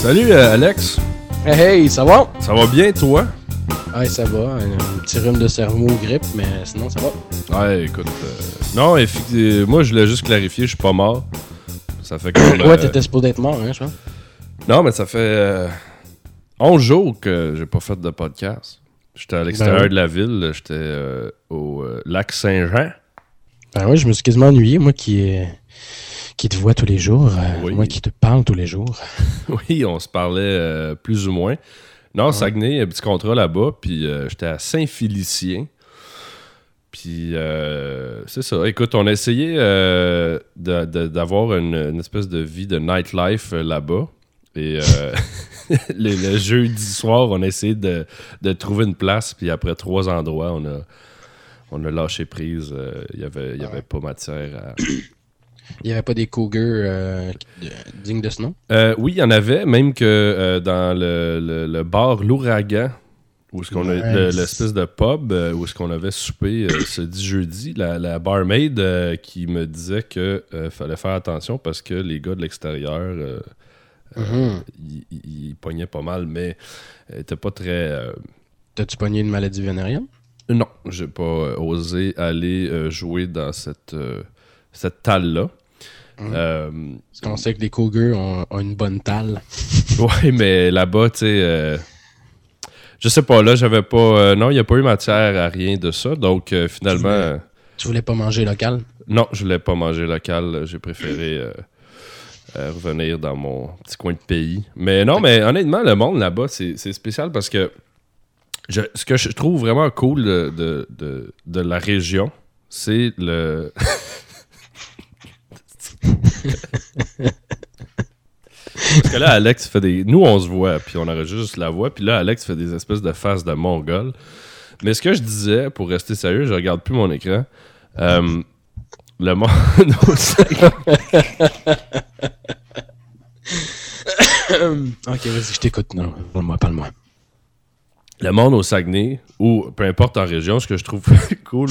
Salut euh, Alex, Hey, hey, ça va? ça va bien toi? Ouais, ça va. Un, un petit rhume de cerveau, grippe, mais sinon, ça va. Ouais, écoute. euh, non, euh, moi je voulais juste clarifier, je suis pas mort. Ça fait comme. Ouais, euh, t'étais supposé être mort, hein, je pense. Non, mais ça fait 11 jours que j'ai pas fait de podcast. J'étais à l'extérieur Ben oui. de la ville, j'étais euh, au euh, lac Saint-Jean. Ben ouais, je me suis quasiment ennuyé, moi qui, euh, qui te vois tous les jours, Oui. moi qui te parle tous les jours. Oui, on se parlait plus ou moins. Non, Saguenay, un petit contrat là-bas, puis j'étais à Saint-Félicien. Puis euh, c'est ça. Écoute, on a essayé d'avoir une, une espèce de vie de nightlife là-bas. Et euh, le, le jeudi soir, on a essayé de, de trouver une place, puis après trois endroits, on a, on a lâché prise. Euh, Il y avait, il y avait pas matière à, Il n'y avait pas des cougars euh, dignes de ce nom? Euh, oui, il y en avait, même que euh, dans le, le- le bar L'Ouragan, où est-ce qu'on a l'espèce de pub euh, où est-ce qu'on avait soupé euh, ce dit jeudi, la, la barmaid euh, qui me disait que euh, fallait faire attention parce que les gars de l'extérieur euh, Mhm. ils ils- ils pognaient pas mal, mais était pas très. euh, T'as-tu pogné une maladie vénérienne? Non, j'ai pas euh, osé aller euh, jouer dans cette euh, cette talle là. Mhm. Euh, Parce qu'on sait que les cougars ont, ont une bonne talle. Ouais, mais là-bas, tu sais, euh, je sais pas, là, j'avais pas. euh, non, il n'y a pas eu matière à rien de ça. Donc, euh, finalement, voulais- euh, Tu voulais pas manger local? non, je voulais pas manger local. J'ai préféré euh, revenir dans mon petit coin de pays. Mais non, mais honnêtement, le monde là-bas, c'est spécial parce que ce que je trouve vraiment cool de, de, de- de la région, c'est le. Parce que là, Alex fait des. Nous, on se voit, puis on enregistre juste la voix, puis là, Alex fait des espèces de faces de mongol. Mais ce que je disais, pour rester sérieux, je regarde plus mon écran. euh, le monde au Saguenay- ok, vas-y, je t'écoute. Non, parle-moi, parle-moi. le monde au Saguenay, ou peu importe en région, ce que je trouve cool,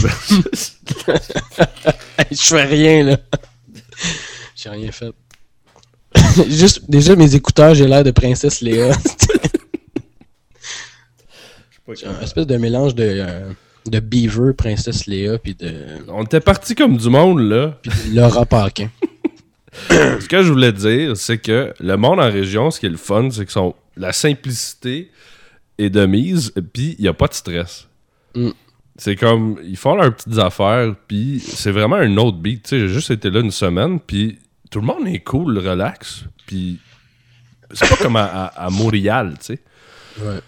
Hey, je fais rien, là. J'ai rien fait. Juste, déjà, mes écouteurs, j'ai l'air de Princesse Léa. J'ai un espèce de mélange de, euh, de Beaver, Princesse Léa, puis de, on était parti comme du monde, là. puis de Laura Paquin. Ce que je voulais dire, c'est que le monde en région, ce qui est le fun, c'est que son, la simplicité est de mise, puis il n'y a pas de stress. Mm. C'est comme, ils font leurs petites affaires, puis c'est vraiment un autre beat. Tu sais, j'ai juste été là une semaine, puis tout le monde est cool, relax, puis c'est pas comme à, à- à Montréal, tu sais. Ouais.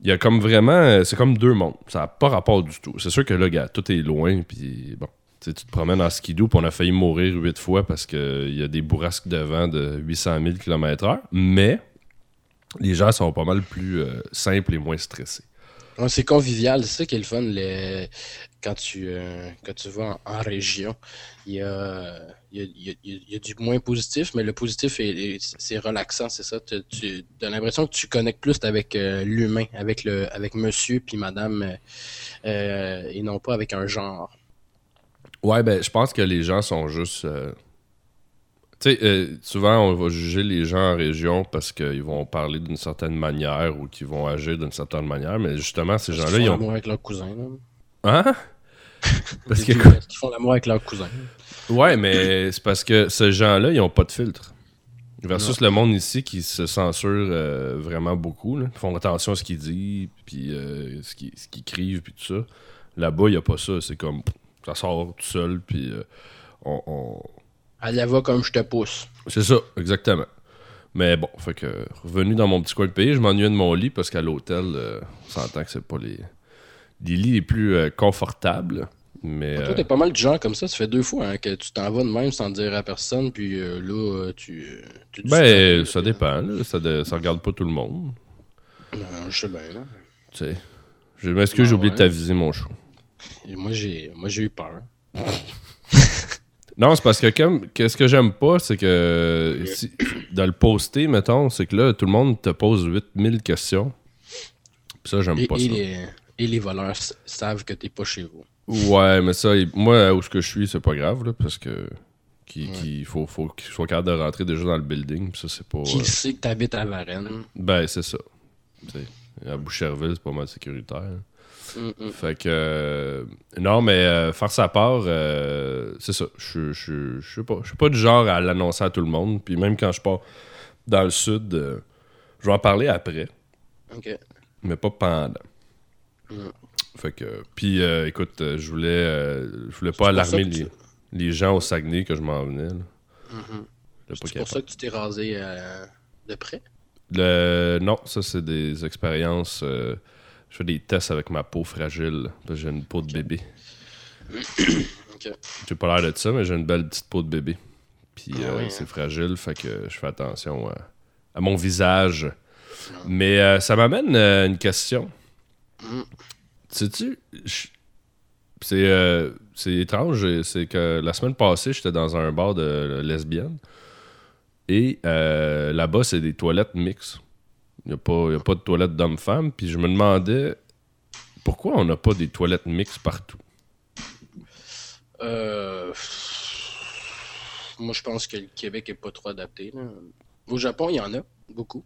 Il y a comme vraiment, euh, c'est comme deux mondes. Ça n'a pas rapport du tout. C'est sûr que là, tout est loin, puis bon. Tu te promènes en skidoo, puis on a failli mourir huit fois parce qu'il y a des bourrasques de vent de 800 000 km/h. Mais les gens sont pas mal plus euh, simples et moins stressés. C'est convivial, c'est ça qui est le fun. le- Quand, tu, euh, quand tu vas en, en région, il y a, il y, a, il y a- du moins positif, mais le positif, est, est- c'est relaxant, c'est ça. Tu, tu as l'impression que tu connectes plus avec euh, l'humain, avec, le, avec monsieur puis madame, euh, et non pas avec un genre. Ouais, ben, je pense que les gens sont juste. Tu sais, euh, souvent, on va juger les gens en région parce qu'ils vont parler d'une certaine manière ou qu'ils vont agir d'une certaine manière, mais justement, ces gens-là, ils ont. avec leur cousin. là. Hein? Parce que. Font l'amour avec leur cousin. Ouais, mais c'est parce que ces gens-là, ils ont pas de filtre. Versus le monde ici qui se censure euh, vraiment beaucoup. Là. Ils font attention à ce qu'ils disent, puis euh, ce qu'ils ce qu'ils écrivent, puis tout ça. Là-bas, il n'y a pas ça. C'est comme, ça sort tout seul, puis euh, on, on- y va comme je te pousse. C'est ça, exactement. Mais bon, fait que revenu dans mon petit coin de pays, je m'ennuyais de mon lit parce qu'à l'hôtel, on s'entend que c'est pas les, les lits les plus euh, confortables. Mais Toi, euh, t'es pas mal du genre comme ça. Ça fait deux fois hein, que tu t'en vas de même sans dire à personne, puis euh, là, tu. tu ben, ça. dépend. là. Ça, de- ça regarde pas tout le monde. Non, je sais bien, là. Tu sais. Je m'excuse, Ah j'ai oublié de t'aviser mon chou. Et moi, j'ai moi j'ai eu peur. Non, c'est parce que comme que ce que j'aime pas, c'est que si- dans le poster, mettons, c'est que là, tout le monde te pose 8000 questions. Ça, j'aime Et, pas et ça. les, et les voleurs savent que t'es pas chez vous. Ouais, mais ça, moi, où ce que je suis, c'est pas grave, là, parce que. qu'il Ouais. faut, faut qu'il soit capable de rentrer déjà dans le building. Ça, c'est pas. Qui euh, sait que t'habites à Varennes? Ben, c'est ça. À Boucherville, c'est pas mal sécuritaire. hein. Fait que. euh, non, mais euh, faire sa part, euh, c'est ça. Je sais pas. Je suis pas du genre à l'annoncer à tout le monde. Puis même quand je pars dans le sud, je vais en parler après, Ok. mais pas pendant. Mm. Fait que. Puis euh, écoute, euh, je voulais, euh, je voulais C'est pas alarmer les, tu- les gens au Saguenay que je m'en venais. Mhm. Pas C'est pour ça que tu t'es rasé euh, de près? Le... Non, ça, c'est des expériences. Je fais des tests avec ma peau fragile. parce que J'ai une peau de bébé. Ok. J'ai pas l'air de ça, mais j'ai une belle petite peau de bébé. Puis Ah oui, c'est hein. fragile, fait que je fais attention à, à mon visage. Mais euh, ça m'amène une question. Sais-tu, euh, c'est étrange, c'est que la semaine passée, j'étais dans un bar de lesbiennes. Et euh, là-bas, c'est des toilettes mixtes. Il n'y a, a pas de toilettes d'hommes-femmes. Puis je me demandais pourquoi on n'a pas des toilettes mixtes partout? Euh, Moi, je pense que le Québec est pas trop adapté. Au Japon, il y en a beaucoup.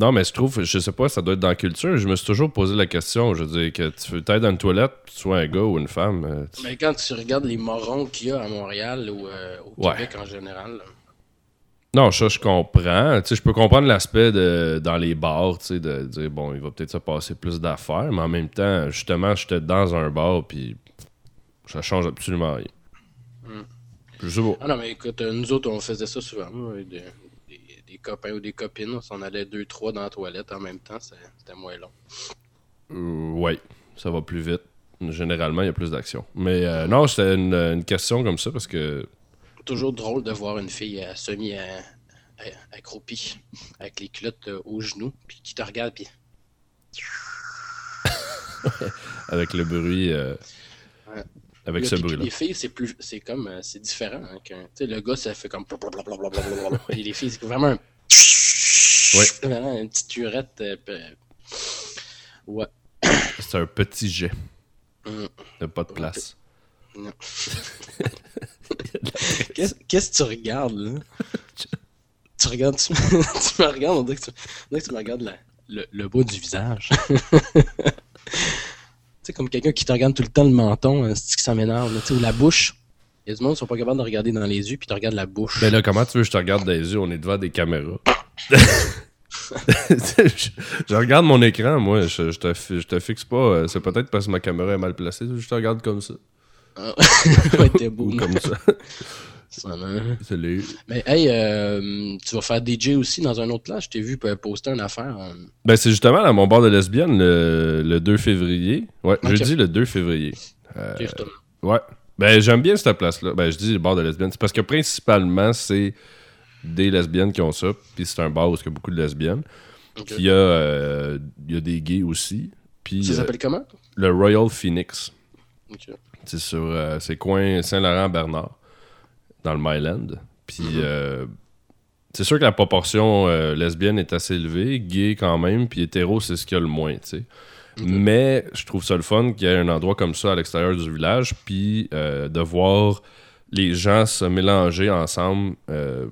Non, mais je trouve, je sais pas, ça doit être dans la culture. Je me suis toujours posé la question. Je veux dire, que tu veux être dans une toilette, tu sois un gars ou une femme. euh, tu- Mais quand tu regardes les morons qu'il y a à Montréal ou euh, au Ouais. Québec en général, là, Non, ça, je comprends. Tu sais, je peux comprendre l'aspect de dans les bars, tu sais, de dire, bon, il va peut-être se passer plus d'affaires, mais en même temps, justement, j'étais dans un bar, puis ça change absolument rien. Hmm. Je sais pas. Ah non, mais écoute, euh, nous autres, on faisait ça souvent. Des, des- copains ou des copines, on s'en allait deux, trois dans la toilette en même temps, c'était moins long. Euh, ouais, ça va plus vite. Généralement, il y a plus d'action. Mais euh, non, c'était une, une question comme ça parce que Toujours drôle de voir une fille euh, semi euh, accroupie, avec les culottes aux genoux, puis qui te regarde, puis avec le bruit, euh, Ouais. Avec Le ce bruit-là. des filles, c'est plus, c'est comme, euh, c'est différent. Hein, le gars, ça fait comme. Et les filles, c'est vraiment un. Ouais. Vraiment une petite turette. euh, ouais. C'est un petit jet. Mm. A pas de place. Non. Qu'est-ce que tu regardes, là? tu regardes, tu, me regardes, on dirait que tu, me regardes le, le bas du visage. Tu sais, comme quelqu'un qui te regarde tout le temps le menton, hein, c'est que ça m'énerve, là, tu sais, ou la bouche. Il y a du monde qui sont pas capables de regarder dans les yeux, puis te regardent la bouche. Ben là, comment tu veux que je te regarde dans les yeux? On est devant des caméras. je, je regarde mon écran, moi. Je, je te, fi- je te fixe pas. euh, C'est peut-être parce que ma caméra est mal placée. Je te regarde comme ça. Ah, ouais, beau. Ou comme ça. Ça, hein? Salut. Mais hey, euh, tu vas faire DJ aussi dans un autre place. Je t'ai vu poster une affaire. euh, Ben, c'est justement à mon bar de lesbienne le, le 2 février. Ouais, Ok. jeudi le 2 février. Euh, ouais. Ben, j'aime bien cette place-là. Ben, je dis le bar de lesbiennes. C'est parce que principalement, c'est des lesbiennes qui ont ça. Puis c'est un bar où il y a beaucoup de lesbiennes. Puis il y, a, euh, il y a des gays aussi. Puis Ça s'appelle comment? le Royal Phoenix. C'est sur c'est coin Saint-Laurent-Bernard, dans le Myland. Puis Mhm. euh, c'est sûr que la proportion euh, lesbienne est assez élevée, gay quand même, puis hétéro, c'est ce qu'il y a le moins, tu sais. Mais je trouve ça le fun qu'il y ait un endroit comme ça à l'extérieur du village, puis euh, de voir les gens se mélanger ensemble. euh,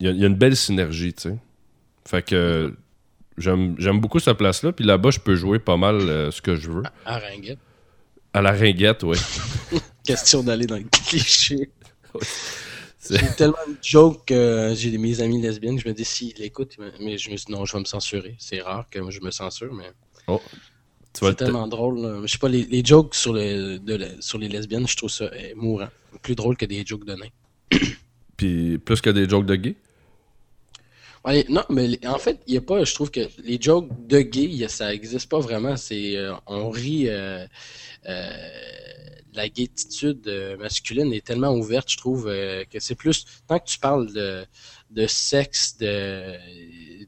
Il y, a- il y a une belle synergie, tu sais. Fait que j'aime beaucoup cette place-là, puis là-bas, je peux jouer pas mal euh, ce que je veux. À Ringuette. À la ringuette, oui. Question d'aller dans le cliché. C'est- J'ai tellement de jokes que j'ai mes amis lesbiennes que je me dis s'ils l'écoutent, mais- je me dis non, je vais me censurer. C'est rare que je me censure, mais vas c'est te- tellement drôle. là. Je sais pas, les, les jokes sur, le, de la- sur les lesbiennes, je trouve ça euh, mourant. Plus drôle que des jokes de nains. Puis plus que des jokes de gays? Non, mais en fait, il y a pas, je trouve que les jokes de gay, ça existe pas vraiment. C'est, euh, on rit, euh, euh, la gaietude euh, masculine est tellement ouverte, je trouve, euh, que c'est plus, tant que tu parles de, de sexe, de,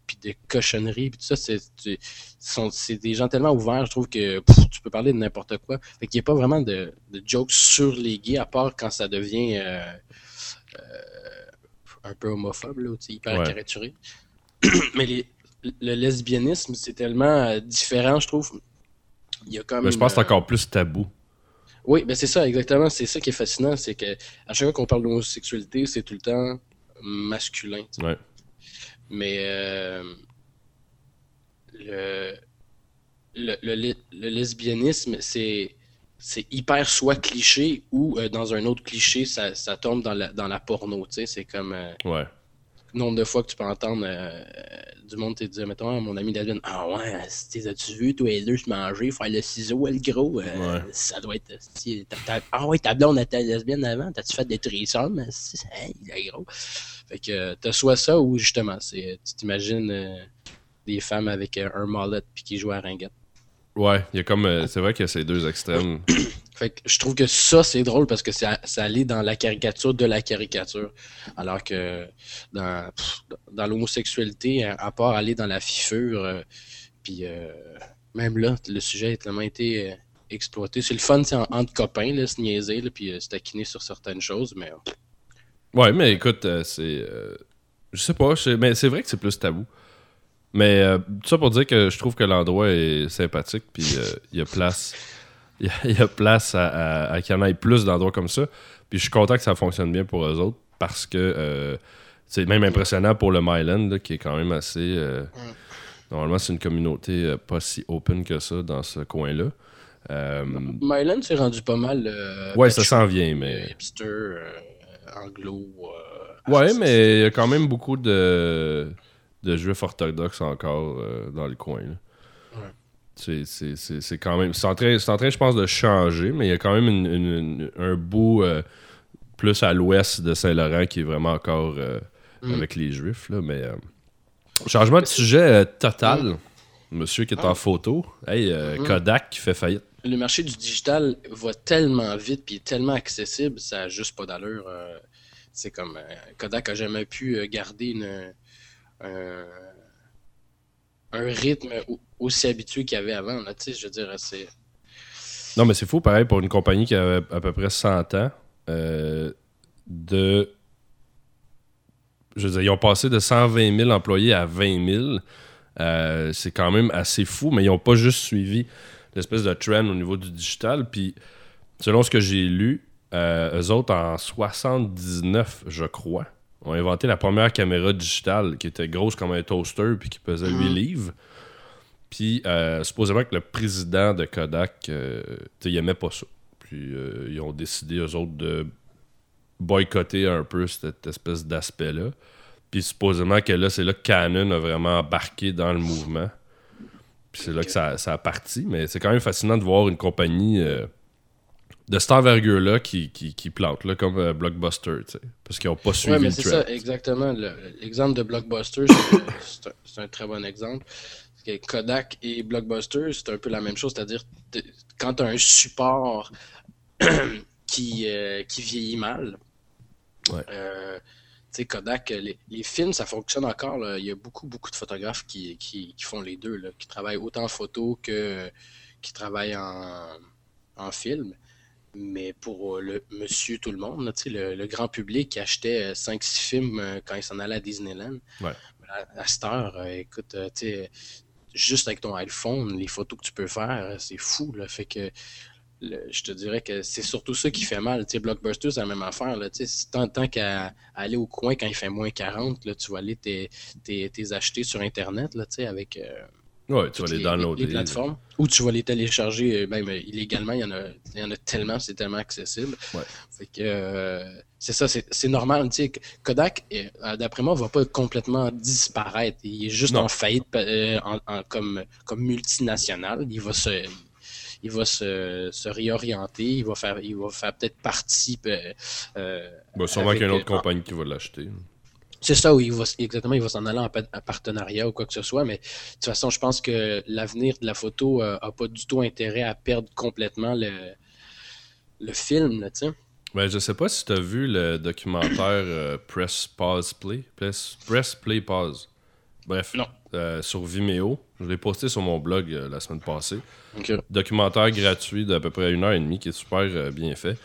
puis de cochonnerie, puis tout ça, c'est des gens tellement ouverts, je trouve que pff, tu peux parler de n'importe quoi. Fait qu'il n'y a pas vraiment de, de jokes sur les gays, à part quand ça devient euh, euh, un peu homophobe, là, hyper Ouais. caricaturé. Mais les, le lesbianisme, c'est tellement euh, différent, je trouve. Il y a comme. Mais je pense que c'est euh, encore plus tabou. Oui, ben c'est ça, exactement. C'est ça qui est fascinant, c'est que à chaque fois qu'on parle d'homosexualité, c'est tout le temps masculin. Ouais. Mais euh, le, le, le- le lesbianisme, c'est c'est hyper soit cliché ou euh, dans un autre cliché, ça, ça tombe dans la, dans la porno. Tu sais, c'est comme euh, Ouais. nombre de fois que tu peux entendre euh, du monde te dire, mettons, mon ami David, ah ouais, as-tu vu tous les deux se manger, faire le ciseau, le gros, euh, Ouais. ça doit être. ah ouais, ta blonde était lesbienne avant, t'as-tu fait des threesomes? Si, Hey, il est gros. Fait que t'as soit ça ou justement, c'est tu t'imagines des femmes avec un mallet puis qui jouent à ringuette. Ouais, il y a comme. euh, c'est vrai qu'il y a ces deux extrêmes. Fait que je trouve que ça, c'est drôle parce que ça, ça allait dans la caricature de la caricature. Alors que dans, dans l'homosexualité, à part aller dans la fifure, euh, puis euh, même là, le sujet a tellement été euh, exploité. C'est le fun, c'est en- entre copains, là, se niaiser, là, puis se taquiner sur certaines choses, mais Ouais, mais écoute, c'est. je sais pas, mais c'est vrai que c'est plus tabou. Mais euh, tout ça pour dire que je trouve que l'endroit est sympathique, puis euh, il y a place. Il y a, il y a place à, à- à qu'il y en ait plus d'endroits comme ça. Puis je suis content que ça fonctionne bien pour eux autres parce que euh, c'est même impressionnant pour le Myland, là, qui est quand même assez. Normalement, c'est une communauté pas si open que ça dans ce coin-là. Myland s'est rendu pas mal. ouais, ça s'en vient, mais. hipster, anglo. Ouais, mais il y a quand même beaucoup de, de juifs orthodoxes encore euh, dans le coin. là. Ouais. C'est- quand même. C'est en, train, en je pense, de changer, mais il y a quand même une- une- une- un bout euh, plus à l'ouest de Saint-Laurent qui est vraiment encore euh, Mm. avec les juifs. Là, mais changement de sujet total. Monsieur qui est en Ah. photo. Hey, euh, Mhm. Kodak qui fait faillite. le marché du digital va tellement vite puis est tellement accessible, ça n'a juste pas d'allure. c'est comme Kodak a jamais pu garder une, un, un rythme au- aussi habitué qu'il y avait avant. Non, mais c'est fou, pareil, pour une compagnie qui avait à peu près 100 ans, euh, de. Ils ont passé de 120 000 employés à 20 000. Euh, c'est quand même assez fou, mais ils n'ont pas juste suivi l'espèce de trend au niveau du digital. Puis, selon ce que j'ai lu, euh, eux autres, en 79, je crois, ont inventé la première caméra digitale qui était grosse comme un toaster puis qui pesait 8 Mhm. livres. Puis, euh, supposément que le président de Kodak, euh, il aimait pas ça. Puis, euh, ils ont décidé, eux autres, de boycotter un peu cette espèce d'aspect-là. Puis, supposément que là, c'est là que Canon a vraiment embarqué dans le mouvement. Puis, c'est là que ça, ça a parti. Mais c'est quand même fascinant de voir une compagnie euh, de cette envergure-là qui, qui, qui plante, là, comme euh, Blockbuster, tu sais. Parce qu'ils n'ont pas suivi Ouais, mais le c'est ça, exactement. Le- L'exemple de Blockbuster, c'est c'est un, c'est un très bon exemple. Kodak et Blockbuster, c'est un peu la même chose. C'est-à-dire, quand tu as un support qui, euh, qui vieillit mal, Ouais. euh, tu sais, Kodak, les, les films, ça fonctionne encore. là. Il y a beaucoup, beaucoup de photographes qui, qui, qui font les deux, là, qui travaillent autant en photo que qui travaillent en, en film. Mais pour euh, le monsieur tout le monde, le, le grand public qui achetait 5-6 films euh, quand il s'en allait à Disneyland, Ouais. à, à cette heure, euh, écoute, euh, tu sais, juste avec ton iPhone, les photos que tu peux faire, euh, c'est fou. Là, fait que le- je te dirais que c'est surtout ça qui fait mal. Tu sais, Blockbuster, c'est la même affaire. Là, tu sais, tant, tant qu'à aller au coin quand il fait moins 40, là, tu vas aller t'es acheter sur Internet là, tu sais, avec euh, Ouais, tu vas les downloader. les plateformes. Ou tu vas les télécharger euh, même euh, illégalement. Il y en a, il y en a tellement, c'est tellement accessible. Ouais. Fait que euh, c'est ça, c'est, normal. Tu sais, Kodak, d'après moi, va pas complètement disparaître. Il est juste Non. en faillite euh, en- en- comme, comme multinational. Il va se. Il va se, se réorienter, il va faire, il va faire peut-être partie. euh, Bah, sûrement qu'il y a une autre euh, compagnie qui va l'acheter. C'est ça, oui, il va, exactement, il va s'en aller en pa- en partenariat ou quoi que ce soit, mais de toute façon, je pense que l'avenir de la photo euh, a pas du tout intérêt à perdre complètement le, le film, là, tu sais. Ben, je sais pas si tu as vu le documentaire euh, Press Pause Play. Press, Press Play Pause. Bref, Non. euh, sur Vimeo. Je l'ai posté sur mon blog euh, la semaine passée. Documentaire gratuit d'à peu près une heure et demie qui est super euh, bien fait.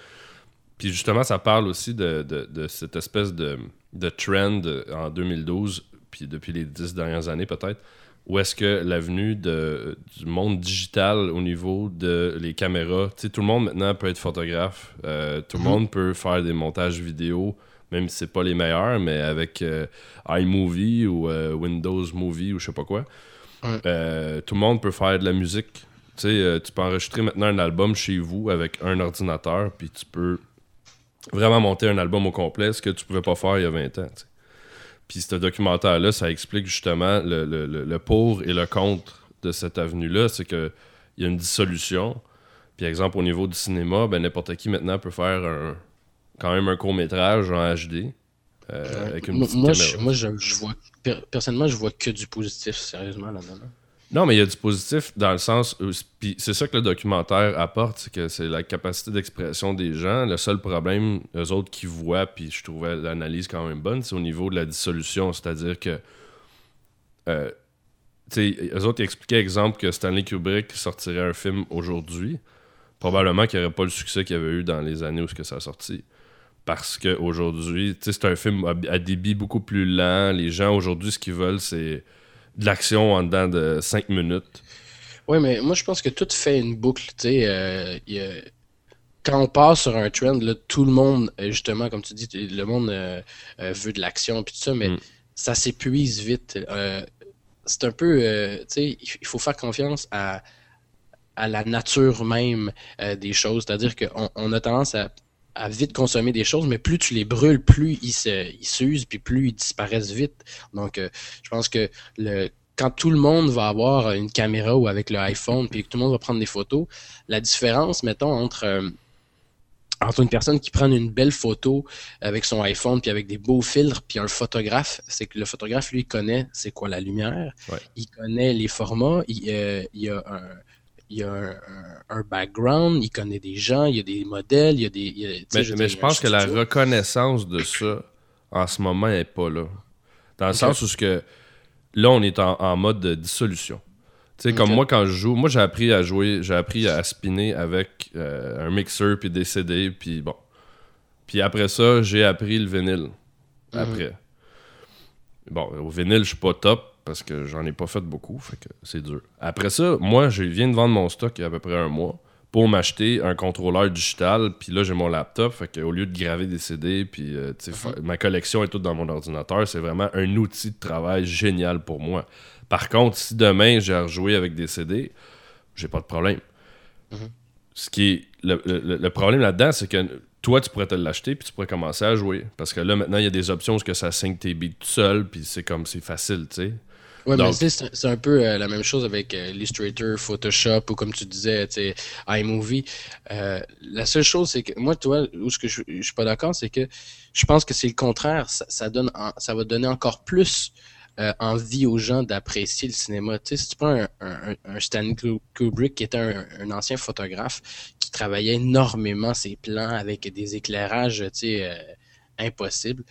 Puis justement, ça parle aussi de, de- de cette espèce de, de trend en 2012, puis depuis les dix dernières années peut-être, où est-ce que l'avenue du monde digital au niveau de les caméras, tu sais, tout le monde maintenant peut être photographe, euh, tout le mhm. monde peut faire des montages vidéo, même si c'est pas les meilleurs, mais avec euh, iMovie ou euh, Windows Movie ou je sais pas quoi. tout le monde peut faire de la musique. Tu sais, tu peux enregistrer maintenant un album chez vous avec un ordinateur, puis tu peux vraiment monter un album au complet, ce que tu pouvais pas faire il y a 20 ans. Puis ce documentaire-là, ça explique justement le, pour et le contre de cette avenue-là. C'est qu'il y a une dissolution. Puis exemple, au niveau du cinéma, ben n'importe qui maintenant peut faire un, quand même un court-métrage en HD. Euh, avec une moi, je, moi je, vois personnellement je vois que du positif sérieusement là-dedans. Non, mais il y a du positif dans le sens. C'est ça que le documentaire apporte, c'est que c'est la capacité d'expression des gens. Le seul problème, eux autres qui voient, puis je trouvais l'analyse quand même bonne, c'est au niveau de la dissolution. C'est-à-dire que. Euh, tu sais, eux autres expliquaient, exemple, que Stanley Kubrick sortirait un film aujourd'hui. Probablement qu'il n'y aurait pas le succès qu'il y avait eu dans les années où ça a sorti. Parce qu'aujourd'hui, c'est un film à débit beaucoup plus lent. Les gens, aujourd'hui, ce qu'ils veulent, c'est de l'action en dedans de 5 minutes. Oui, mais moi, je pense que tout fait une boucle. Tu sais, euh, quand on passe sur un trend, là, tout le monde, euh, justement, comme tu dis, le monde euh, veut de l'action et tout ça, mais mm. ça s'épuise vite. c'est un peu, tu sais, il faut faire confiance à, à la nature même des choses. C'est-à-dire qu'on on a tendance à, à, vite consommer des choses, mais plus tu les brûles, plus ils s'usent, puis plus ils disparaissent vite. Donc, je pense que le quand tout le monde va avoir une caméra ou avec le iPhone, puis que tout le monde va prendre des photos, la différence, mettons, entre, euh, entre une personne qui prend une belle photo avec son iPhone, puis avec des beaux filtres, puis un photographe, c'est que le photographe, lui, connaît c'est quoi la lumière, il connaît les formats, il, euh, y a un il y a un, background, il connaît des gens, il y a des modèles, il y a des. mais je, pense que la reconnaissance de ça, en ce moment, n'est pas là. Dans le sens où ce que Là, on est en, mode de dissolution. Tu sais, comme moi, quand je joue, moi, j'ai appris à jouer, j'ai appris à spinner avec euh, un mixeur, puis des CD, puis bon. Puis après ça, j'ai appris le vinyle. Mhm. Après. Bon, au vinyle, je suis pas top parce que j'en ai pas fait beaucoup, fait que c'est dur. Après ça, moi, je viens de vendre mon stock il y a à peu près un mois pour m'acheter un contrôleur digital. Puis là, j'ai mon laptop. Fait qu'au lieu de graver des CD, puis euh, mhm. ma collection est toute dans mon ordinateur, c'est vraiment un outil de travail génial pour moi. Par contre, si demain j'ai à rejouer avec des CD, j'ai pas de problème. Mhm. Ce qui est le, problème là-dedans, c'est que toi, tu pourrais te l'acheter puis tu pourrais commencer à jouer. Parce que là, maintenant, il y a des options où que ça sync tes beats tout seul, puis c'est comme c'est facile, tu sais. Ouais, mais c'est un peu euh, la même chose avec euh, Illustrator, Photoshop ou comme tu disais, iMovie. Euh, la seule chose, c'est que moi, toi, où ce que je, je suis pas d'accord, c'est que je pense que c'est le contraire. Ça, donne, ça va donner encore plus envie aux gens d'apprécier le cinéma. Tu sais, si tu prends un, un, un, Stanley Kubrick qui était un, un, ancien photographe qui travaillait énormément ses plans avec des éclairages, tu sais, impossibles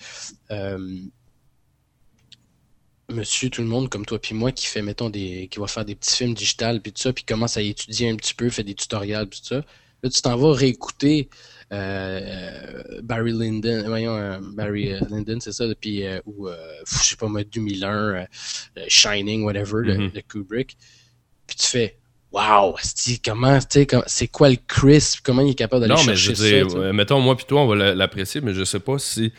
monsieur tout le monde comme toi puis moi qui fait mettons des qui va faire des petits films digitales puis tout ça puis commence à étudier un petit peu fait des tutoriels puis tout ça là tu t'en vas réécouter euh, Barry Lyndon voyons euh, Barry euh, Lyndon c'est ça puis ou je sais pas moi 2001 Shining whatever le, mm-hmm. Kubrick puis tu fais Wow, comment, c'est quoi le crisp, comment il est capable d'aller chercher ça? Non, mais je dis, mettons, moi puis toi, on va l'apprécier, mais je sais pas si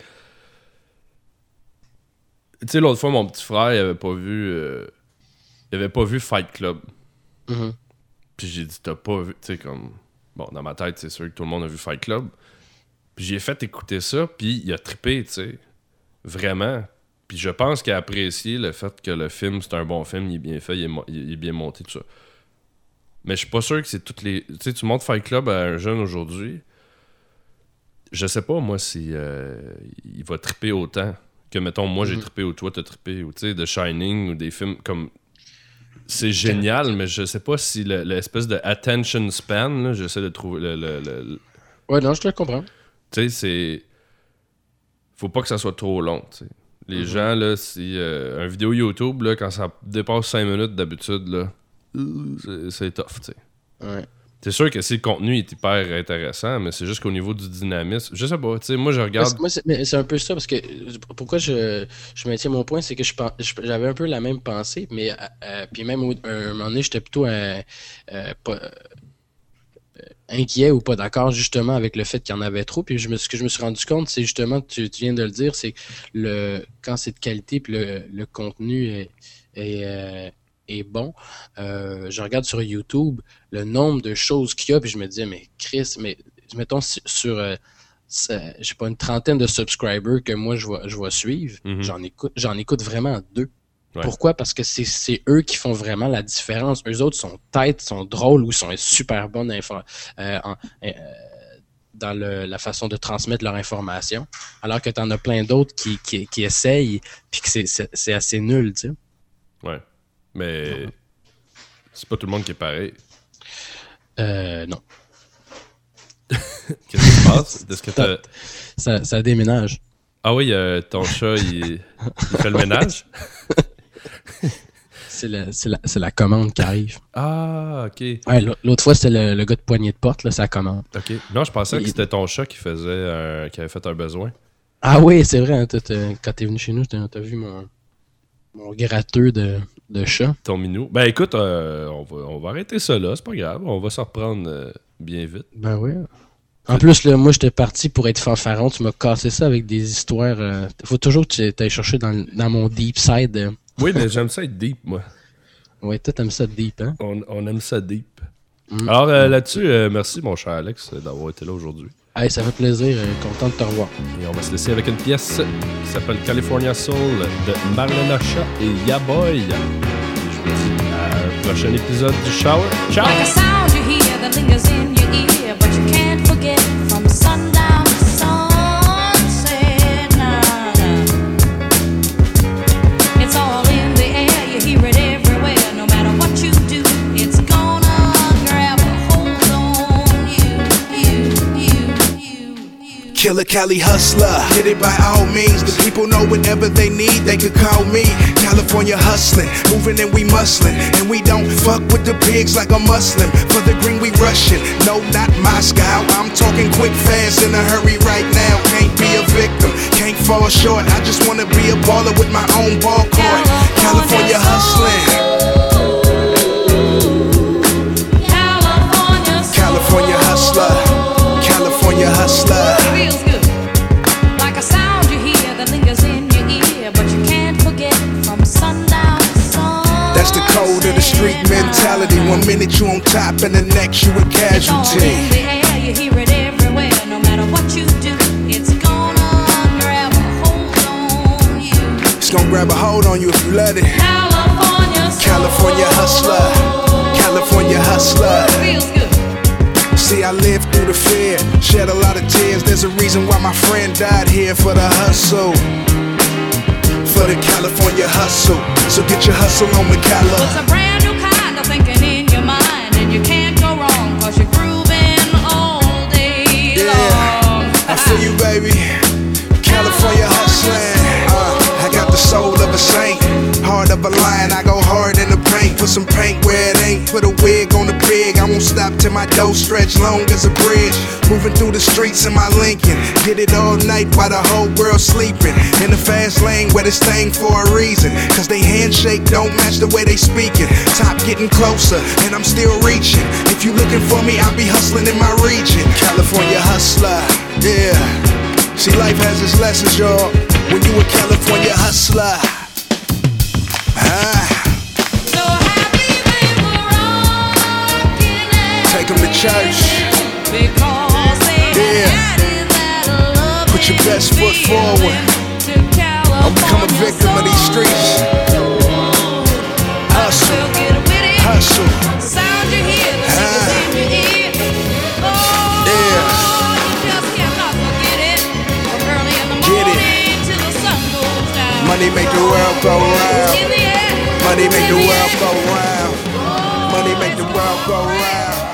tu sais, l'autre fois, mon petit frère, il avait pas vu. Euh, il avait pas vu Fight Club. Mm-hmm. Puis j'ai dit, t'as pas vu. Tu sais, comme. Bon, dans ma tête, c'est sûr que tout le monde a vu Fight Club. Puis j'ai fait écouter ça, puis il a trippé, tu sais. Vraiment. Puis je pense qu'il a apprécié le fait que le film, c'est un bon film, il est bien fait, il est, bien monté, tout ça. Mais je suis pas sûr que c'est toutes les. Tu sais, tu montres Fight Club à un jeune aujourd'hui. Je sais pas, moi, si euh, il va tripper autant que, mettons, moi, j'ai mhm. trippé ou toi, t'as trippé, ou tu sais, The Shining, ou des films comme. C'est génial, mais je sais pas si l'espèce de attention span, j'essaie de trouver le, Ouais, non, je te comprends. Tu sais, c'est. Faut pas que ça soit trop long, tu sais. Les mhm. gens, là, si. Euh, un vidéo YouTube, là, quand ça dépasse 5 minutes d'habitude, là, c'est tough, tu sais. Ouais. C'est sûr que si le contenu est hyper intéressant, mais c'est juste qu'au niveau du dynamisme, je sais pas, tu sais, moi je regarde. C'est un peu ça, parce que pourquoi je, je maintiens mon point, c'est que j'avais un peu la même pensée, mais euh, euh, puis même au, un moment donné, j'étais plutôt euh, euh, euh, inquiet ou pas d'accord justement avec le fait qu'il y en avait trop. Puis je me, ce que je me suis rendu compte, c'est justement, tu, viens de le dire, c'est le, quand c'est de qualité puis le, le contenu est, euh, est bon, euh, je regarde sur YouTube le nombre de choses qu'il y a, puis je me disais, mais Chris, mais mettons sur, euh, sais pas, une trentaine de subscribers que moi je vais, je vais suivre, Mhm. j'en écoute, j'en écoute vraiment deux. Ouais. Pourquoi? Parce que c'est, c'est eux qui font vraiment la différence. Eux autres sont têtes, sont drôles ou sont super bonnes euh, en- euh, dans le- la façon de transmettre leur information. Alors que tu en as plein d'autres qui, qui, qui essayent puis que c'est, c'est, c'est assez nul, tu sais. Ouais. Mais c'est pas tout le monde qui est pareil. Euh, non. Qu'est-ce qui se passe? Est-ce que t'as- Ça, ça déménage. Ah oui, euh, ton chat, il, il fait le ménage? C'est, le- c'est, la, c'est la commande qui arrive. Ah, ok. Ouais, l'au- l'autre fois, c'était le, le gars de poignée de porte, là, la commande. Ok. Non, je pensais que c'était ton chat qui faisait un- qui avait fait un besoin. Ah oui, c'est vrai, hein, t'as- t'as- quand t'es venu chez nous, t'as, t'as vu mon, mon gratteux de, de chat. Ton minou. Ben écoute, euh, on, va, on va arrêter ça là, c'est pas grave. On va se reprendre euh, bien vite. Ben oui. En plus, là, moi, j'étais parti pour être fanfaron. Tu m'as cassé ça avec des histoires. euh, faut toujours que tu ailles chercher dans, mon deep side. Oui, mais j'aime ça être deep, moi. Ouais, toi, t'aimes ça deep, hein? On, on aime ça deep. Mm. Alors là-dessus, merci mon cher Alex d'avoir été là aujourd'hui. Hey, ça fait plaisir. euh, content de te revoir. Et on va se laisser avec une pièce qui s'appelle California Soul de Marlena Shaw et Yaboy. Et je vous dis à un prochain épisode du Shower. Ciao! Like a sound you hear that lingers in your ear, but you can't forget from sundown Killer Cali hustler, get it by all means. The people know whenever they need, they could call me. California hustling, moving and we muscling. And we don't fuck with the pigs like a Muslim. For the green, we rushing. No, not Moscow. I'm talking quick, fast, in a hurry right now. Can't be a victim, can't fall short. I just wanna be a baller with my own ball died here for the hustle. For the California hustle. So get your hustle on the Cali. It's a brand new kind of thinking in your mind, and you can't go wrong, cause you're grooving all day Yeah, long. I feel you, baby. California hustling. Uh, I got the soul of a saint, heart of a lion. I go hard paint, put some paint where it ain't. Put a wig on the pig. I won't stop till my dough stretch long as a bridge. Moving through the streets in my Lincoln, get it all night while the whole world sleeping. In the fast lane where this thing for a reason. Cause they handshake don't match the way they speaking. Top getting closer, and I'm still reaching. If you looking for me, I'll be hustling in my region. California hustler, yeah. See, life has its lessons, y'all. When you a California hustler. Ah, church. yeah. Put your best foot forward. I'll becoming a victim of these streets. Hustle, hustle. Ah. Money make the world go round. Money make the world go round. Money make the world go round.